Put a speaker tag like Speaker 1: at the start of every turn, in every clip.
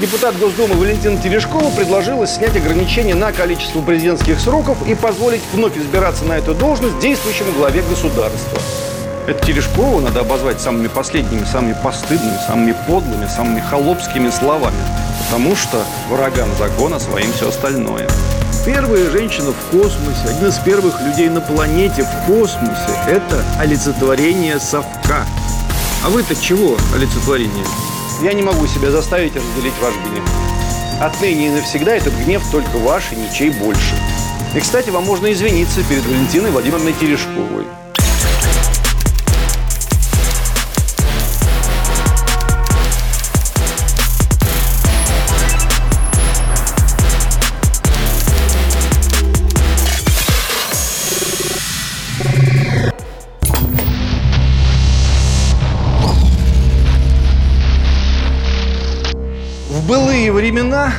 Speaker 1: Депутат Госдумы Валентина Терешкова предложила снять ограничения на количество президентских сроков и позволить вновь избираться на эту должность действующему главе государства. Это Терешкову надо обозвать самыми последними, самыми постыдными, самыми подлыми, самыми холопскими словами. Потому что врагам закона своим все остальное. Первая женщина в космосе, один из первых людей на планете в космосе – это олицетворение совка. А вы-то чего олицетворение? Я не могу себя заставить разделить ваш гнев. Отныне и навсегда этот гнев только ваш и ничей больше. И, кстати, вам можно извиниться перед Валентиной Владимировной Терешковой.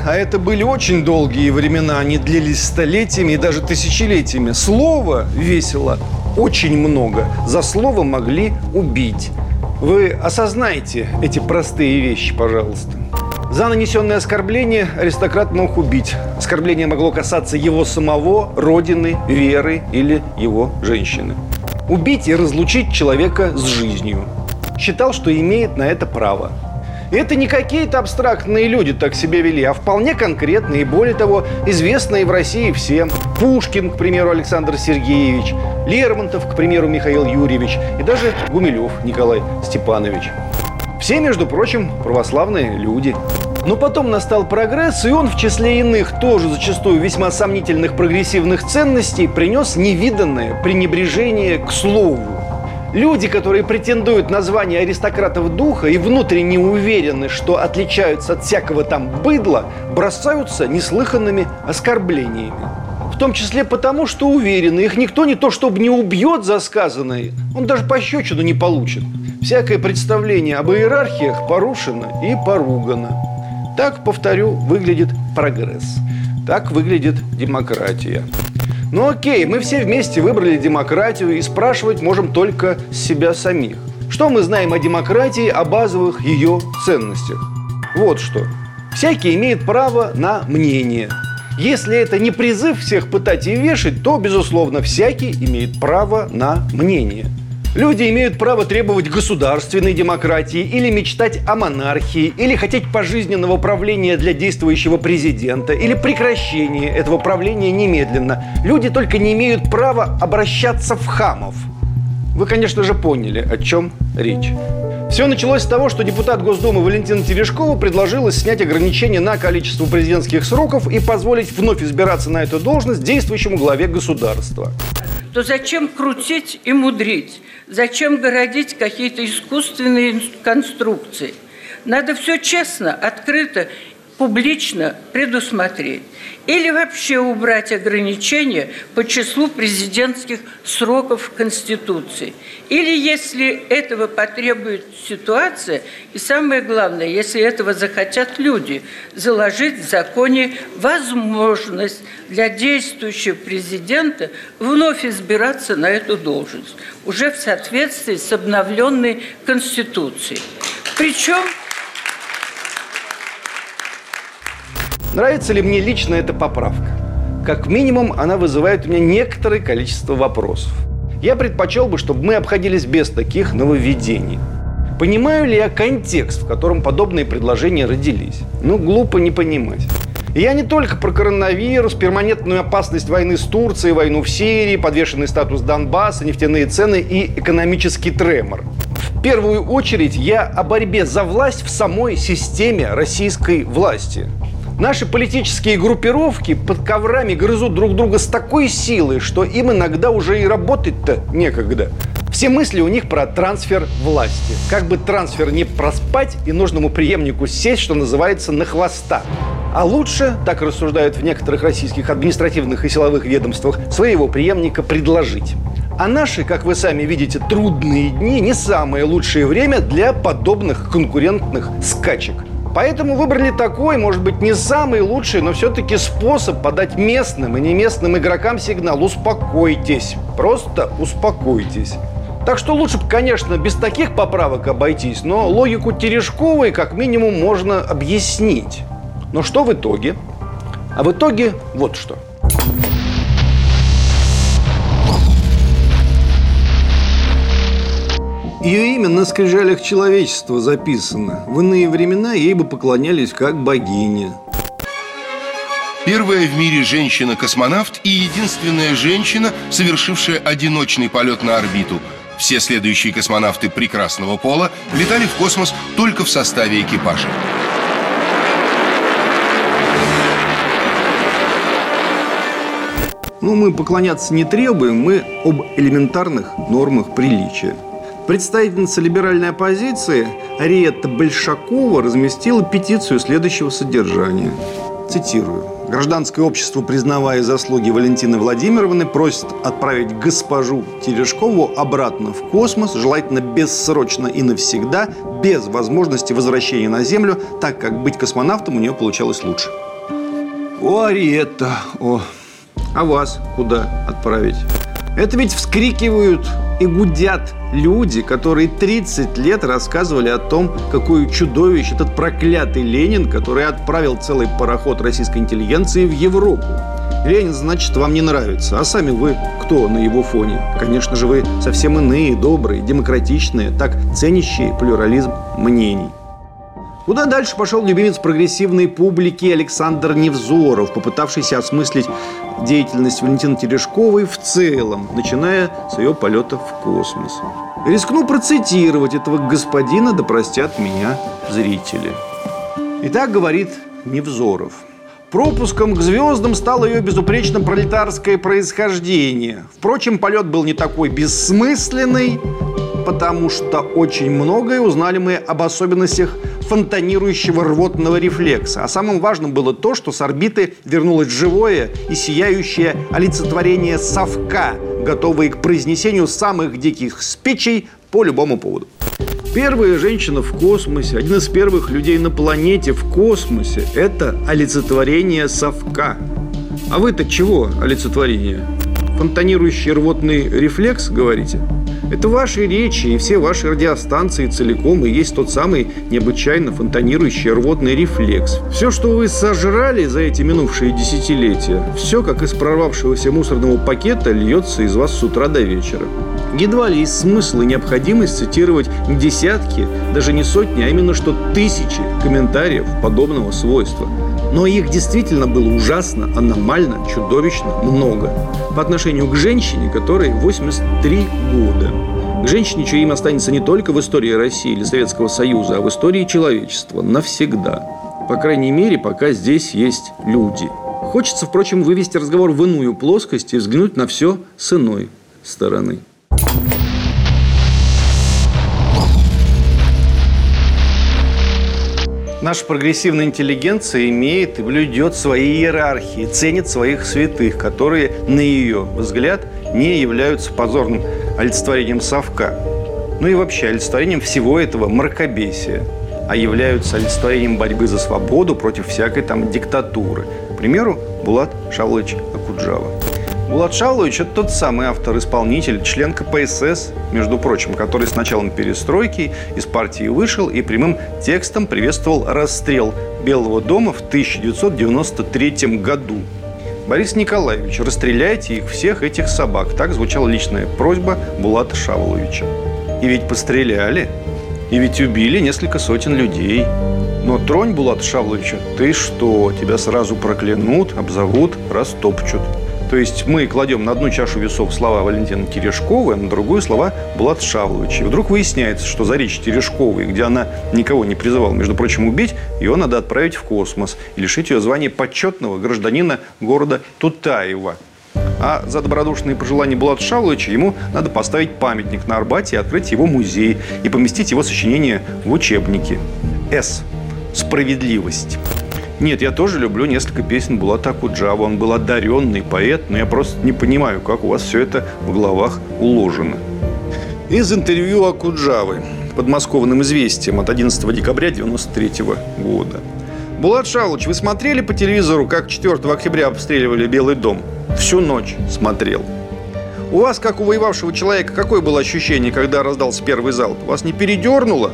Speaker 1: А это были очень долгие времена, они длились столетиями и даже тысячелетиями, слово весело очень много. За слово могли убить. Вы осознайте эти простые вещи, пожалуйста. За нанесенное оскорбление аристократ мог убить. Оскорбление могло касаться его самого, родины, веры или его женщины. Убить и разлучить человека с жизнью. Считал, что имеет на это право. Это не какие-то абстрактные люди так себя вели, а вполне конкретные, и более того, известные в России всем. Пушкин, к примеру, Александр Сергеевич, Лермонтов, к примеру, Михаил Юрьевич, и даже Гумилев Николай Степанович. Все, между прочим, православные люди. Но потом настал прогресс, и он, в числе иных, тоже зачастую весьма сомнительных прогрессивных ценностей, принес невиданное пренебрежение к слову. Люди, которые претендуют на звание аристократов духа и внутренне уверены, что отличаются от всякого там быдла, бросаются неслыханными оскорблениями. В том числе потому, что уверены, их никто не то чтобы не убьет за сказанное, он даже пощечину не получит. Всякое представление об иерархиях порушено и поругано. Так, повторю, выглядит прогресс. Так выглядит демократия. Ну окей, мы все вместе выбрали демократию и спрашивать можем только себя самих. Что мы знаем о демократии, о базовых ее ценностях? Вот что. Всякий имеет право на мнение. Если это не призыв всех пытать и вешать, то, безусловно, всякий имеет право на мнение – Люди имеют право требовать государственной демократии или мечтать о монархии, или хотеть пожизненного правления для действующего президента, или прекращения этого правления немедленно. Люди только не имеют права обращаться в хамов. Вы, конечно же, поняли, о чем речь. Все началось с того, что депутат Госдумы Валентина Терешкова предложила снять ограничения на количество президентских сроков и позволить вновь избираться на эту должность действующему главе государства
Speaker 2: то зачем крутить и мудрить? Зачем городить какие-то искусственные конструкции? Надо все честно, открыто, публично предусмотреть. Или вообще убрать ограничения по числу президентских сроков Конституции. Или, если этого потребует ситуация, и самое главное, если этого захотят люди, заложить в законе возможность для действующего президента вновь избираться на эту должность, уже в соответствии с обновленной Конституцией. Причем
Speaker 1: Нравится ли мне лично эта поправка? Как минимум, она вызывает у меня некоторое количество вопросов. Я предпочел бы, чтобы мы обходились без таких нововведений. Понимаю ли я контекст, в котором подобные предложения родились? Ну, глупо не понимать. И я не только про коронавирус, перманентную опасность войны с Турцией, войну в Сирии, подвешенный статус Донбасса, нефтяные цены и экономический тремор. В первую очередь я о борьбе за власть в самой системе российской власти – Наши политические группировки под коврами грызут друг друга с такой силой, что им иногда уже и работать-то некогда. Все мысли у них про трансфер власти. Как бы трансфер не проспать и нужному преемнику сесть, что называется, на хвоста. А лучше, так рассуждают в некоторых российских административных и силовых ведомствах, своего преемника предложить. А наши, как вы сами видите, трудные дни не самое лучшее время для подобных конкурентных скачек. Поэтому выбрали такой, может быть, не самый лучший, но все-таки способ подать местным и не местным игрокам сигнал «Успокойтесь». Просто успокойтесь. Так что лучше бы, конечно, без таких поправок обойтись, но логику Терешковой как минимум можно объяснить. Но что в итоге? А в итоге вот что. Ее имя на скрижалях человечества записано. В иные времена ей бы поклонялись как богине.
Speaker 3: Первая в мире женщина-космонавт и единственная женщина, совершившая одиночный полет на орбиту. Все следующие космонавты прекрасного пола летали в космос только в составе экипажа.
Speaker 1: Ну, мы поклоняться не требуем, мы об элементарных нормах приличия. Представительница либеральной оппозиции Ариетта Большакова разместила петицию следующего содержания. Цитирую. Гражданское общество, признавая заслуги Валентины Владимировны, просит отправить госпожу Терешкову обратно в космос, желательно бессрочно и навсегда, без возможности возвращения на Землю, так как быть космонавтом у нее получалось лучше. О, Ариетта, о, а вас куда отправить? Это ведь вскрикивают и гудят люди, которые 30 лет рассказывали о том, какой чудовище этот проклятый Ленин, который отправил целый пароход российской интеллигенции в Европу. Ленин, значит, вам не нравится. А сами вы кто на его фоне? Конечно же, вы совсем иные, добрые, демократичные, так ценящие плюрализм мнений. Куда дальше пошел любимец прогрессивной публики Александр Невзоров, попытавшийся осмыслить деятельность Валентины Терешковой в целом, начиная с ее полета в космос. Рискну процитировать этого господина, да простят меня зрители. Итак, говорит Невзоров. Пропуском к звездам стало ее безупречно пролетарское происхождение. Впрочем, полет был не такой бессмысленный, потому что очень многое узнали мы об особенностях фонтанирующего рвотного рефлекса. А самым важным было то, что с орбиты вернулось живое и сияющее олицетворение совка, готовые к произнесению самых диких спичей по любому поводу. Первая женщина в космосе, один из первых людей на планете в космосе – это олицетворение совка. А вы-то чего олицетворение? Фонтанирующий рвотный рефлекс, говорите? Это ваши речи и все ваши радиостанции целиком и есть тот самый необычайно фонтанирующий рвотный рефлекс. Все, что вы сожрали за эти минувшие десятилетия, все, как из прорвавшегося мусорного пакета, льется из вас с утра до вечера. Едва ли есть смысл и необходимость цитировать десятки, даже не сотни, а именно что тысячи комментариев подобного свойства. Но их действительно было ужасно, аномально, чудовищно много. По отношению к женщине, которой 83 года. К женщине, чье имя останется не только в истории России или Советского Союза, а в истории человечества навсегда. По крайней мере, пока здесь есть люди. Хочется, впрочем, вывести разговор в иную плоскость и взглянуть на все с иной стороны. Наша прогрессивная интеллигенция имеет и блюдет свои иерархии, ценит своих святых, которые, на ее взгляд, не являются позорным олицетворением совка. Ну и вообще олицетворением всего этого мракобесия, а являются олицетворением борьбы за свободу против всякой там диктатуры. К примеру, Булат Шавлович Акуджава. Булат Шавлович – это тот самый автор-исполнитель, член КПСС, между прочим, который с началом перестройки из партии вышел и прямым текстом приветствовал расстрел Белого дома в 1993 году. Борис Николаевич, расстреляйте их всех этих собак. Так звучала личная просьба Булата Шавловича. И ведь постреляли, и ведь убили несколько сотен людей. Но тронь Булата Шавловича, ты что, тебя сразу проклянут, обзовут, растопчут. То есть мы кладем на одну чашу весов слова Валентины Терешковой, а на другую слова Булат Шавловича. И вдруг выясняется, что за речь Терешковой, где она никого не призывала, между прочим, убить, ее надо отправить в космос и лишить ее звания почетного гражданина города Тутаева. А за добродушные пожелания Булата Шавловича ему надо поставить памятник на Арбате и открыть его музей и поместить его сочинение в учебники. С. Справедливость. Нет, я тоже люблю несколько песен Булата Акуджава. Он был одаренный поэт, но я просто не понимаю, как у вас все это в головах уложено. Из интервью Акуджавы подмосковным известием от 11 декабря 1993 года. Булат Шалыч, вы смотрели по телевизору, как 4 октября обстреливали Белый дом? Всю ночь смотрел. У вас, как у воевавшего человека, какое было ощущение, когда раздался первый залп? Вас не передернуло?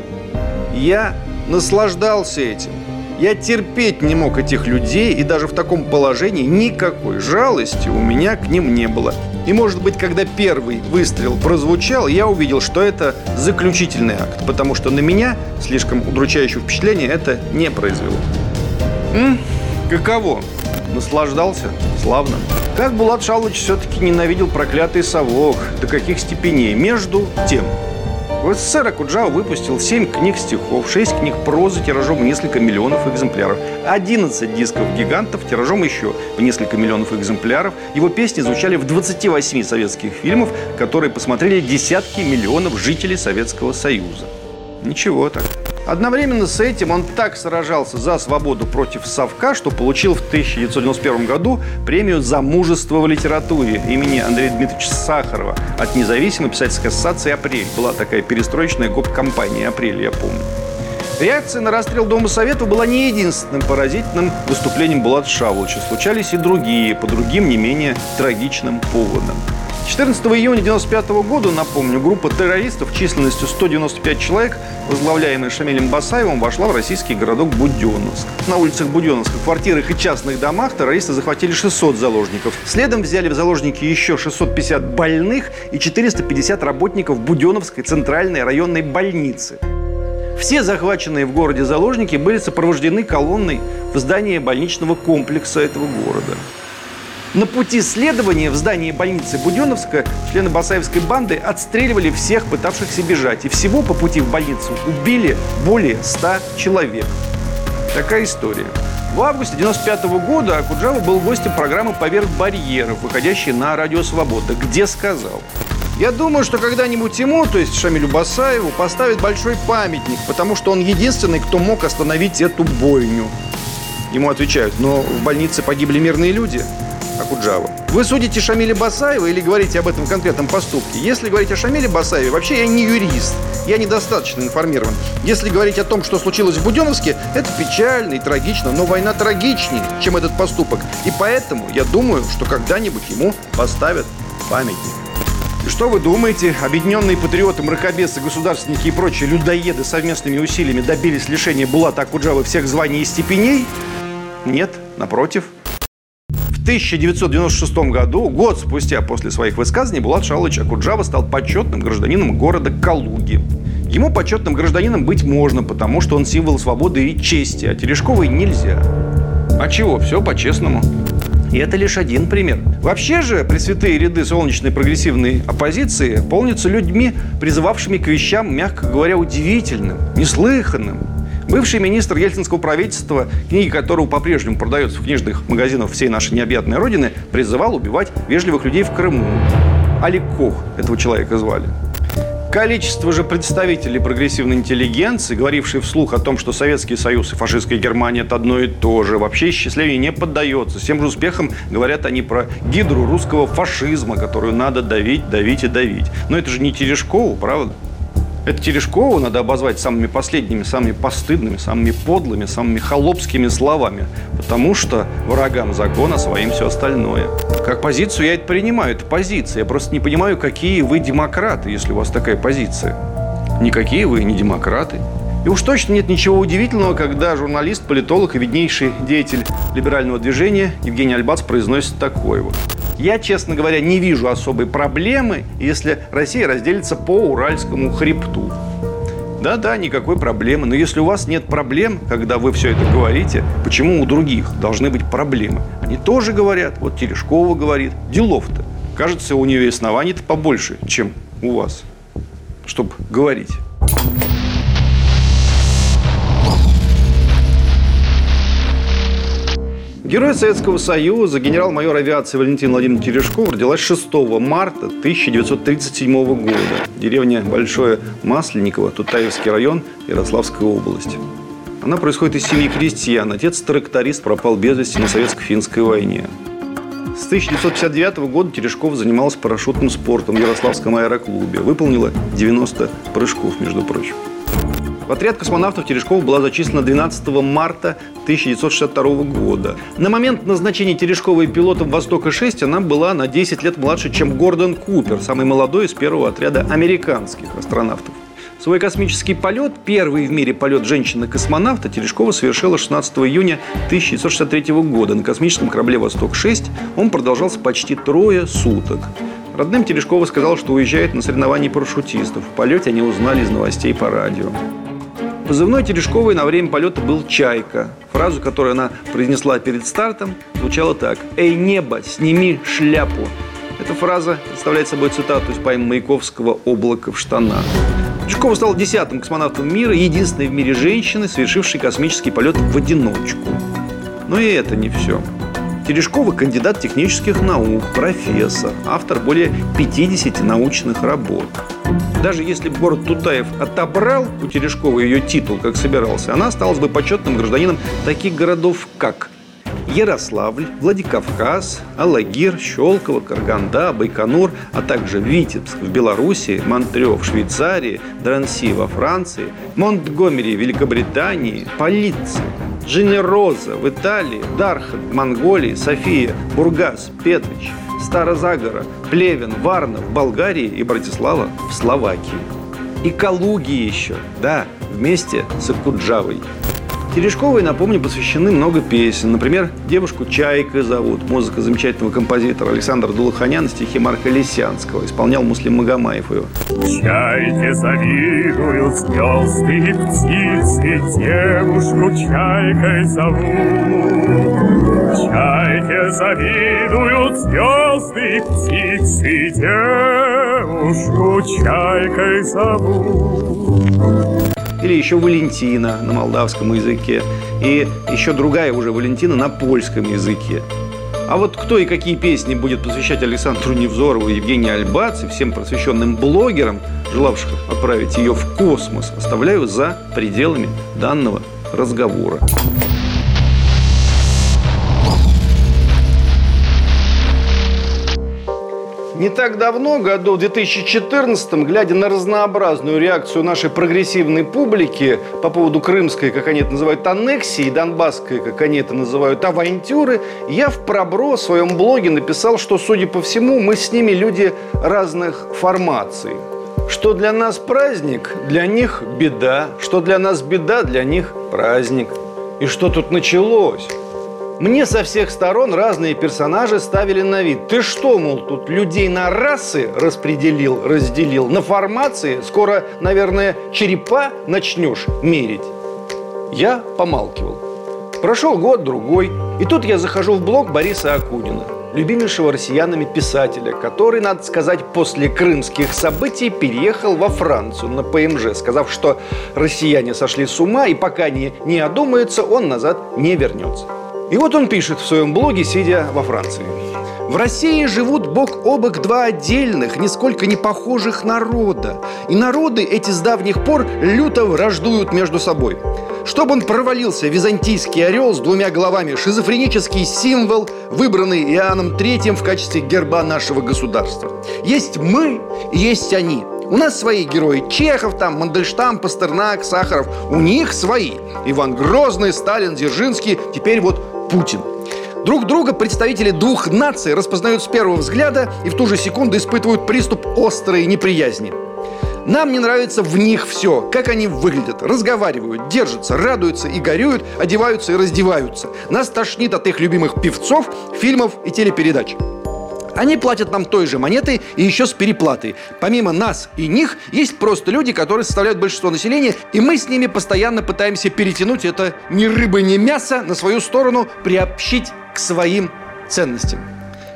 Speaker 1: Я наслаждался этим. Я терпеть не мог этих людей, и даже в таком положении никакой жалости у меня к ним не было. И, может быть, когда первый выстрел прозвучал, я увидел, что это заключительный акт, потому что на меня слишком удручающее впечатление это не произвело. М? Каково? Наслаждался? Славно. Как Булат Шалыч все-таки ненавидел проклятый совок. До каких степеней? Между тем. В СССР Акуджава выпустил 7 книг стихов, 6 книг прозы тиражом в несколько миллионов экземпляров, 11 дисков гигантов тиражом еще в несколько миллионов экземпляров. Его песни звучали в 28 советских фильмах, которые посмотрели десятки миллионов жителей Советского Союза. Ничего так. Одновременно с этим он так сражался за свободу против совка, что получил в 1991 году премию за мужество в литературе имени Андрея Дмитриевича Сахарова от независимой писательской ассоциации «Апрель». Была такая перестроечная гоп-компания «Апрель», я помню. Реакция на расстрел Дома Советов была не единственным поразительным выступлением Булата Шавловича. Случались и другие, по другим не менее трагичным поводам. 14 июня 1995 года, напомню, группа террористов численностью 195 человек, возглавляемая Шамилем Басаевым, вошла в российский городок Буденновск. На улицах Буденновска, квартирах и частных домах террористы захватили 600 заложников. Следом взяли в заложники еще 650 больных и 450 работников Буденновской центральной районной больницы. Все захваченные в городе заложники были сопровождены колонной в здание больничного комплекса этого города. На пути следования в здании больницы Буденовска члены Басаевской банды отстреливали всех пытавшихся бежать. И всего по пути в больницу убили более 100 человек. Такая история. В августе 95 года Акуджава был гостем программы «Поверх барьеров», выходящей на Радио Свобода, где сказал я думаю, что когда-нибудь ему, то есть Шамилю Басаеву, поставят большой памятник, потому что он единственный, кто мог остановить эту бойню. Ему отвечают, но в больнице погибли мирные люди. Акуджава. Вы судите Шамиля Басаева или говорите об этом конкретном поступке? Если говорить о Шамиле Басаеве, вообще я не юрист. Я недостаточно информирован. Если говорить о том, что случилось в Буденовске, это печально и трагично, но война трагичнее, чем этот поступок. И поэтому я думаю, что когда-нибудь ему поставят памятник. Что вы думаете? Объединенные патриоты, мракобесы, государственники и прочие людоеды совместными усилиями добились лишения Булата Акуджавы всех званий и степеней? Нет, напротив – 1996 году, год спустя после своих высказаний, Булат Шалыч Акуджава стал почетным гражданином города Калуги. Ему почетным гражданином быть можно, потому что он символ свободы и чести, а Терешковой нельзя. А чего? Все по-честному. И это лишь один пример. Вообще же пресвятые ряды солнечной прогрессивной оппозиции полнятся людьми, призывавшими к вещам, мягко говоря, удивительным, неслыханным, Бывший министр ельцинского правительства, книги которого по-прежнему продаются в книжных магазинах всей нашей необъятной родины, призывал убивать вежливых людей в Крыму. Алик Кох этого человека звали. Количество же представителей прогрессивной интеллигенции, говорившие вслух о том, что Советский Союз и фашистская Германия – это одно и то же, вообще исчислению не поддается. С тем же успехом говорят они про гидру русского фашизма, которую надо давить, давить и давить. Но это же не Терешкову, правда? Это Терешкову надо обозвать самыми последними, самыми постыдными, самыми подлыми, самыми холопскими словами. Потому что врагам закона своим все остальное. Как позицию я это принимаю, это позиция. Я просто не понимаю, какие вы демократы, если у вас такая позиция. Никакие вы не демократы. И уж точно нет ничего удивительного, когда журналист, политолог и виднейший деятель либерального движения Евгений Альбац произносит такое вот. Я, честно говоря, не вижу особой проблемы, если Россия разделится по Уральскому хребту. Да-да, никакой проблемы. Но если у вас нет проблем, когда вы все это говорите, почему у других должны быть проблемы? Они тоже говорят, вот Терешкова говорит, делов-то. Кажется, у нее оснований-то побольше, чем у вас, чтобы говорить. Герой Советского Союза, генерал-майор авиации Валентин Владимирович Терешков родилась 6 марта 1937 года. Деревня Большое Масленниково, Тутаевский район, Ярославская область. Она происходит из семьи крестьян. Отец тракторист пропал без вести на советско-финской войне. С 1959 года Терешков занимался парашютным спортом в Ярославском аэроклубе. Выполнила 90 прыжков, между прочим. В отряд космонавтов Терешкова была зачислена 12 марта 1962 года. На момент назначения Терешковой пилотом «Востока-6» она была на 10 лет младше, чем Гордон Купер, самый молодой из первого отряда американских астронавтов. Свой космический полет, первый в мире полет женщины-космонавта, Терешкова совершила 16 июня 1963 года. На космическом корабле «Восток-6» он продолжался почти трое суток. Родным Терешкова сказал, что уезжает на соревнования парашютистов. В полете они узнали из новостей по радио. Позывной Терешковой на время полета был «Чайка». Фразу, которую она произнесла перед стартом, звучала так. «Эй, небо, сними шляпу!» Эта фраза представляет собой цитату из поэмы Маяковского «Облако в штанах». Терешкова стала десятым космонавтом мира, единственной в мире женщиной, совершившей космический полет в одиночку. Но и это не все. Терешкова – кандидат технических наук, профессор, автор более 50 научных работ. Даже если бы город Тутаев отобрал у Терешковой ее титул, как собирался, она осталась бы почетным гражданином таких городов, как Ярославль, Владикавказ, Алагир, Щелково, Карганда, Байконур, а также Витебск в Беларуси, Монтрео в Швейцарии, Дранси во Франции, Монтгомери в Великобритании, Полиция, Дженероза в Италии, Дархан в Монголии, София, Бургас, Петрич, Старозагора, Плевен, Варна в Болгарии и Братислава в Словакии. И Калуги еще, да, вместе с Акуджавой. Терешковой, напомню, посвящены много песен. Например, «Девушку Чайка зовут». Музыка замечательного композитора Александра Дулаханяна, стихи Марка Лисянского. Исполнял Муслим Магомаев ее.
Speaker 4: Чайке завидуют звезды и птицы, Девушку чайкой зовут. Чайке завидуют звезды и птицы, Девушку чайкой зовут
Speaker 1: или еще Валентина на молдавском языке, и еще другая уже Валентина на польском языке. А вот кто и какие песни будет посвящать Александру Невзорову, Евгению Альбац и всем просвещенным блогерам, желавших отправить ее в космос, оставляю за пределами данного разговора. Не так давно, году в 2014, глядя на разнообразную реакцию нашей прогрессивной публики по поводу крымской, как они это называют, аннексии, донбасской, как они это называют, авантюры, я в пробро в своем блоге написал, что, судя по всему, мы с ними люди разных формаций. Что для нас праздник, для них беда. Что для нас беда, для них праздник. И что тут началось? Мне со всех сторон разные персонажи ставили на вид. Ты что, мол, тут людей на расы распределил, разделил, на формации? Скоро, наверное, черепа начнешь мерить. Я помалкивал. Прошел год-другой, и тут я захожу в блог Бориса Акунина, любимейшего россиянами писателя, который, надо сказать, после крымских событий переехал во Францию на ПМЖ, сказав, что россияне сошли с ума, и пока не, не одумается, он назад не вернется. И вот он пишет в своем блоге, сидя во Франции. В России живут бок о бок два отдельных, нисколько не похожих народа. И народы эти с давних пор люто враждуют между собой. Чтобы он провалился, византийский орел с двумя головами, шизофренический символ, выбранный Иоанном III в качестве герба нашего государства. Есть мы, есть они – у нас свои герои. Чехов там, Мандельштам, Пастернак, Сахаров. У них свои. Иван Грозный, Сталин, Дзержинский. Теперь вот Путин. Друг друга представители двух наций распознают с первого взгляда и в ту же секунду испытывают приступ острой неприязни. Нам не нравится в них все, как они выглядят, разговаривают, держатся, радуются и горюют, одеваются и раздеваются. Нас тошнит от их любимых певцов, фильмов и телепередач. Они платят нам той же монетой и еще с переплатой. Помимо нас и них, есть просто люди, которые составляют большинство населения, и мы с ними постоянно пытаемся перетянуть это ни рыбы, ни мясо на свою сторону, приобщить к своим ценностям.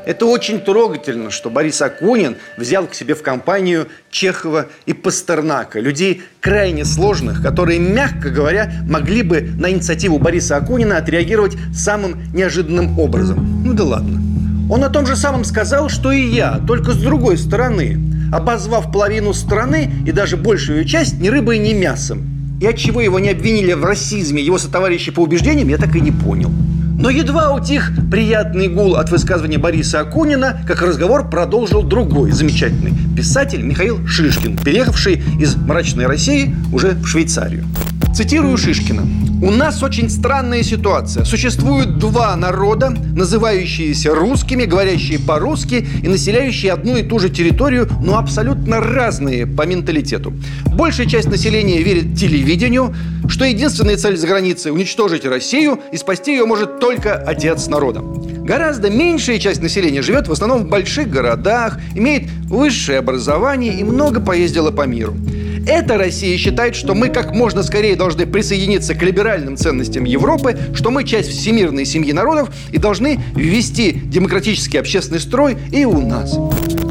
Speaker 1: Это очень трогательно, что Борис Акунин взял к себе в компанию Чехова и Пастернака, людей крайне сложных, которые, мягко говоря, могли бы на инициативу Бориса Акунина отреагировать самым неожиданным образом. Ну да ладно. Он о том же самом сказал, что и я, только с другой стороны, обозвав половину страны и даже большую часть ни рыбой, ни мясом. И от чего его не обвинили в расизме его сотоварищи по убеждениям, я так и не понял. Но едва утих приятный гул от высказывания Бориса Акунина, как разговор продолжил другой замечательный писатель Михаил Шишкин, переехавший из мрачной России уже в Швейцарию. Цитирую Шишкина. У нас очень странная ситуация. Существует два народа, называющиеся русскими, говорящие по-русски и населяющие одну и ту же территорию, но абсолютно разные по менталитету. Большая часть населения верит телевидению, что единственная цель за границей – уничтожить Россию и спасти ее может только отец народа. Гораздо меньшая часть населения живет в основном в больших городах, имеет высшее образование и много поездила по миру. Эта Россия считает, что мы как можно скорее должны присоединиться к либеральным ценностям Европы, что мы часть всемирной семьи народов и должны ввести демократический общественный строй и у нас.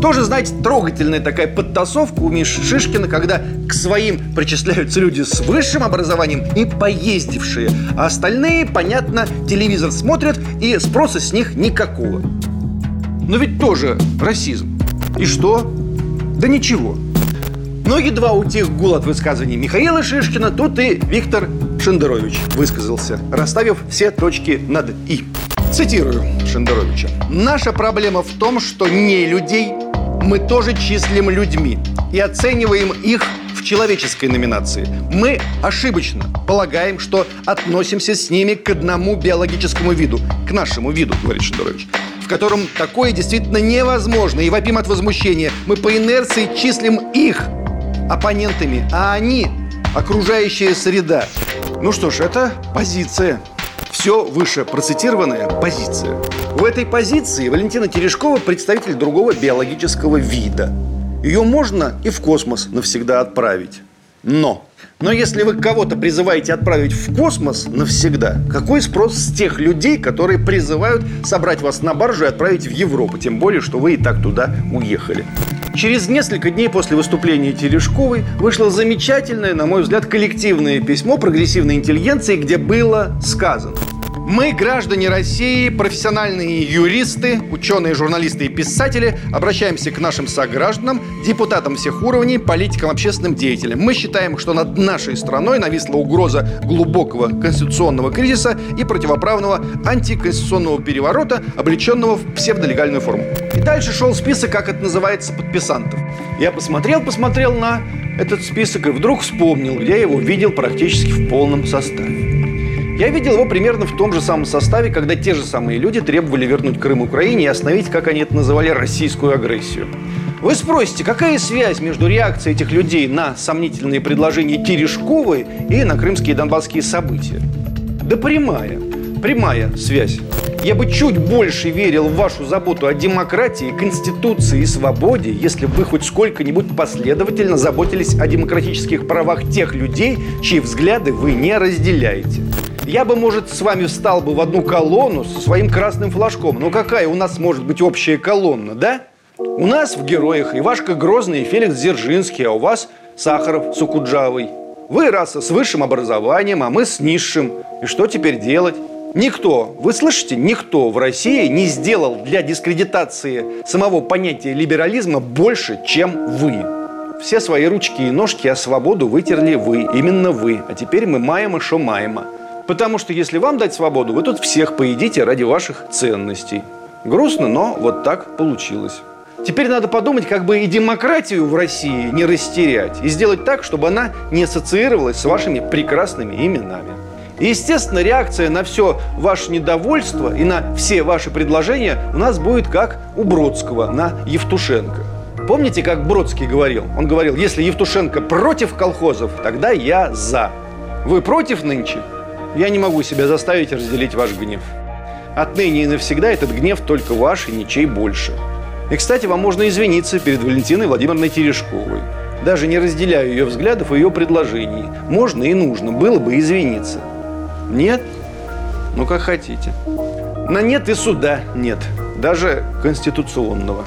Speaker 1: Тоже, знаете, трогательная такая подтасовка у Миши Шишкина, когда к своим причисляются люди с высшим образованием и поездившие, а остальные, понятно, телевизор смотрят и спроса с них никакого. Но ведь тоже расизм. И что? Да ничего. Но едва утих гул от высказываний Михаила Шишкина, тут и Виктор Шендерович высказался, расставив все точки над «и». Цитирую Шендеровича. «Наша проблема в том, что не людей мы тоже числим людьми и оцениваем их в человеческой номинации. Мы ошибочно полагаем, что относимся с ними к одному биологическому виду, к нашему виду, говорит Шендерович в котором такое действительно невозможно и вопим от возмущения. Мы по инерции числим их оппонентами, а они – окружающая среда. Ну что ж, это позиция. Все выше процитированная позиция. В этой позиции Валентина Терешкова представитель другого биологического вида. Ее можно и в космос навсегда отправить. Но но если вы кого-то призываете отправить в космос навсегда, какой спрос с тех людей, которые призывают собрать вас на баржу и отправить в Европу? Тем более, что вы и так туда уехали. Через несколько дней после выступления Терешковой вышло замечательное, на мой взгляд, коллективное письмо прогрессивной интеллигенции, где было сказано – мы, граждане России, профессиональные юристы, ученые, журналисты и писатели, обращаемся к нашим согражданам, депутатам всех уровней, политикам, общественным деятелям. Мы считаем, что над нашей страной нависла угроза глубокого конституционного кризиса и противоправного антиконституционного переворота, облеченного в псевдолегальную форму. Дальше шел список, как это называется, подписантов. Я посмотрел, посмотрел на этот список и вдруг вспомнил, я его видел практически в полном составе. Я видел его примерно в том же самом составе, когда те же самые люди требовали вернуть Крым Украине и остановить, как они это называли, российскую агрессию. Вы спросите, какая связь между реакцией этих людей на сомнительные предложения Терешковой и на крымские и донбасские события? Да прямая. Прямая связь. Я бы чуть больше верил в вашу заботу о демократии, конституции и свободе, если бы вы хоть сколько-нибудь последовательно заботились о демократических правах тех людей, чьи взгляды вы не разделяете. Я бы, может, с вами встал бы в одну колонну со своим красным флажком. Но какая у нас может быть общая колонна, да? У нас в героях Ивашка Грозный и Феликс Дзержинский, а у вас Сахаров с Укуджавой. Вы раса с высшим образованием, а мы с низшим. И что теперь делать? Никто, вы слышите, никто в России не сделал для дискредитации самого понятия либерализма больше, чем вы. Все свои ручки и ножки о свободу вытерли вы, именно вы. А теперь мы маем и шо маема. Потому что если вам дать свободу, вы тут всех поедите ради ваших ценностей. Грустно, но вот так получилось. Теперь надо подумать, как бы и демократию в России не растерять, и сделать так, чтобы она не ассоциировалась с вашими прекрасными именами. И, естественно, реакция на все ваше недовольство и на все ваши предложения у нас будет как у Бродского на Евтушенко. Помните, как Бродский говорил? Он говорил, если Евтушенко против колхозов, тогда я за. Вы против нынче? Я не могу себя заставить разделить ваш гнев. Отныне и навсегда этот гнев только ваш и ничей больше. И, кстати, вам можно извиниться перед Валентиной Владимировной Терешковой. Даже не разделяю ее взглядов и ее предложений. Можно и нужно было бы извиниться. Нет? Ну, как хотите. На нет и суда нет. Даже конституционного.